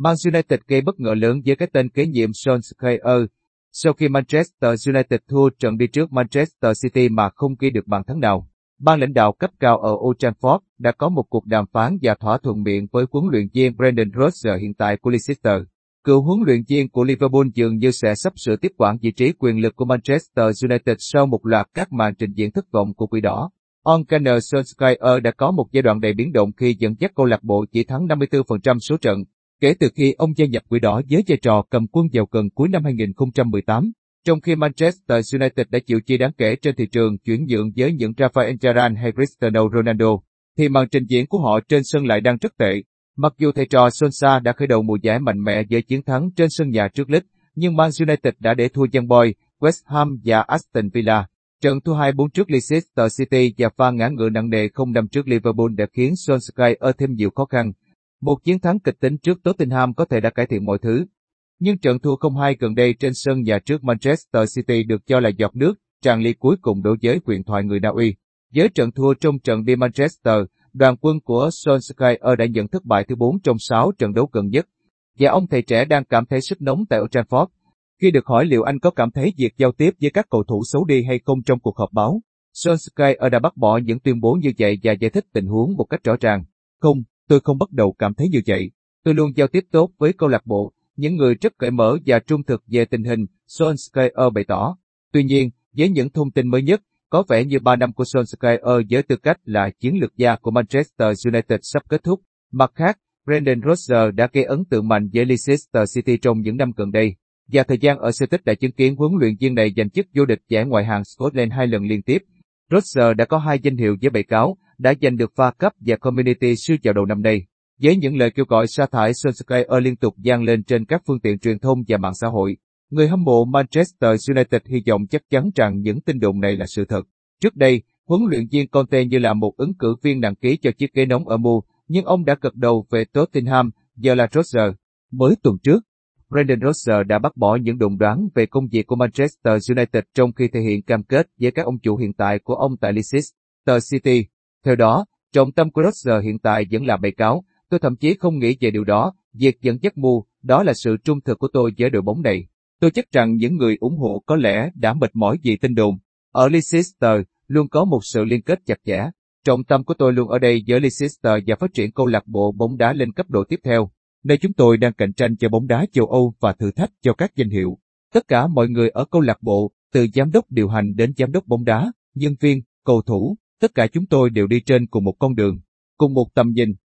Man United gây bất ngờ lớn với cái tên kế nhiệm Solskjaer. Sau khi Manchester United thua trận đi trước Manchester City mà không ghi được bàn thắng nào, ban lãnh đạo cấp cao ở Old Trafford đã có một cuộc đàm phán và thỏa thuận miệng với huấn luyện viên Brendan Rodgers hiện tại của Leicester. Cựu huấn luyện viên của Liverpool dường như sẽ sắp sửa tiếp quản vị trí quyền lực của Manchester United sau một loạt các màn trình diễn thất vọng của quỷ đỏ. Onkener Solskjaer đã có một giai đoạn đầy biến động khi dẫn dắt câu lạc bộ chỉ thắng 54% số trận, kể từ khi ông gia nhập quỹ đỏ với vai trò cầm quân vào gần cuối năm 2018. Trong khi Manchester United đã chịu chi đáng kể trên thị trường chuyển nhượng với những Rafael Varane hay Cristiano Ronaldo, thì màn trình diễn của họ trên sân lại đang rất tệ. Mặc dù thầy trò Solskjaer đã khởi đầu mùa giải mạnh mẽ với chiến thắng trên sân nhà trước Leeds, nhưng Man United đã để thua Young Boy, West Ham và Aston Villa. Trận thua 2-4 trước Leicester City và pha ngã ngựa nặng nề không năm trước Liverpool đã khiến Solskjaer thêm nhiều khó khăn. Một chiến thắng kịch tính trước Tottenham có thể đã cải thiện mọi thứ. Nhưng trận thua 0-2 gần đây trên sân nhà trước Manchester City được cho là giọt nước, tràn ly cuối cùng đối với quyền thoại người Na Uy. Với trận thua trong trận đi Manchester, đoàn quân của Solskjaer đã nhận thất bại thứ 4 trong 6 trận đấu gần nhất. Và ông thầy trẻ đang cảm thấy sức nóng tại Old Trafford. Khi được hỏi liệu anh có cảm thấy việc giao tiếp với các cầu thủ xấu đi hay không trong cuộc họp báo, Solskjaer đã bác bỏ những tuyên bố như vậy và giải thích tình huống một cách rõ ràng. Không, tôi không bắt đầu cảm thấy như vậy. Tôi luôn giao tiếp tốt với câu lạc bộ, những người rất cởi mở và trung thực về tình hình, Solskjaer bày tỏ. Tuy nhiên, với những thông tin mới nhất, có vẻ như 3 năm của Solskjaer với tư cách là chiến lược gia của Manchester United sắp kết thúc. Mặt khác, Brendan Rodgers đã gây ấn tượng mạnh với Leicester City trong những năm gần đây, và thời gian ở Celtic đã chứng kiến huấn luyện viên này giành chức vô địch giải ngoại hạng Scotland hai lần liên tiếp. Rodgers đã có hai danh hiệu với bảy cáo, đã giành được pha cấp và Community siêu vào đầu năm nay. Với những lời kêu gọi sa thải Solskjaer liên tục gian lên trên các phương tiện truyền thông và mạng xã hội, người hâm mộ Manchester United hy vọng chắc chắn rằng những tin đồn này là sự thật. Trước đây, huấn luyện viên Conte như là một ứng cử viên đăng ký cho chiếc ghế nóng ở Mu, nhưng ông đã gật đầu về Tottenham, giờ là Rodgers. Mới tuần trước, Brendan Rodgers đã bác bỏ những đồn đoán về công việc của Manchester United trong khi thể hiện cam kết với các ông chủ hiện tại của ông tại Leicester City. Theo đó, trọng tâm của Roger hiện tại vẫn là bài cáo, tôi thậm chí không nghĩ về điều đó, việc dẫn dắt Mu, đó là sự trung thực của tôi với đội bóng này. Tôi chắc rằng những người ủng hộ có lẽ đã mệt mỏi vì tin đồn. Ở Leicester, luôn có một sự liên kết chặt chẽ. Trọng tâm của tôi luôn ở đây với Leicester và phát triển câu lạc bộ bóng đá lên cấp độ tiếp theo, nơi chúng tôi đang cạnh tranh cho bóng đá châu Âu và thử thách cho các danh hiệu. Tất cả mọi người ở câu lạc bộ, từ giám đốc điều hành đến giám đốc bóng đá, nhân viên, cầu thủ, tất cả chúng tôi đều đi trên cùng một con đường, cùng một tầm nhìn,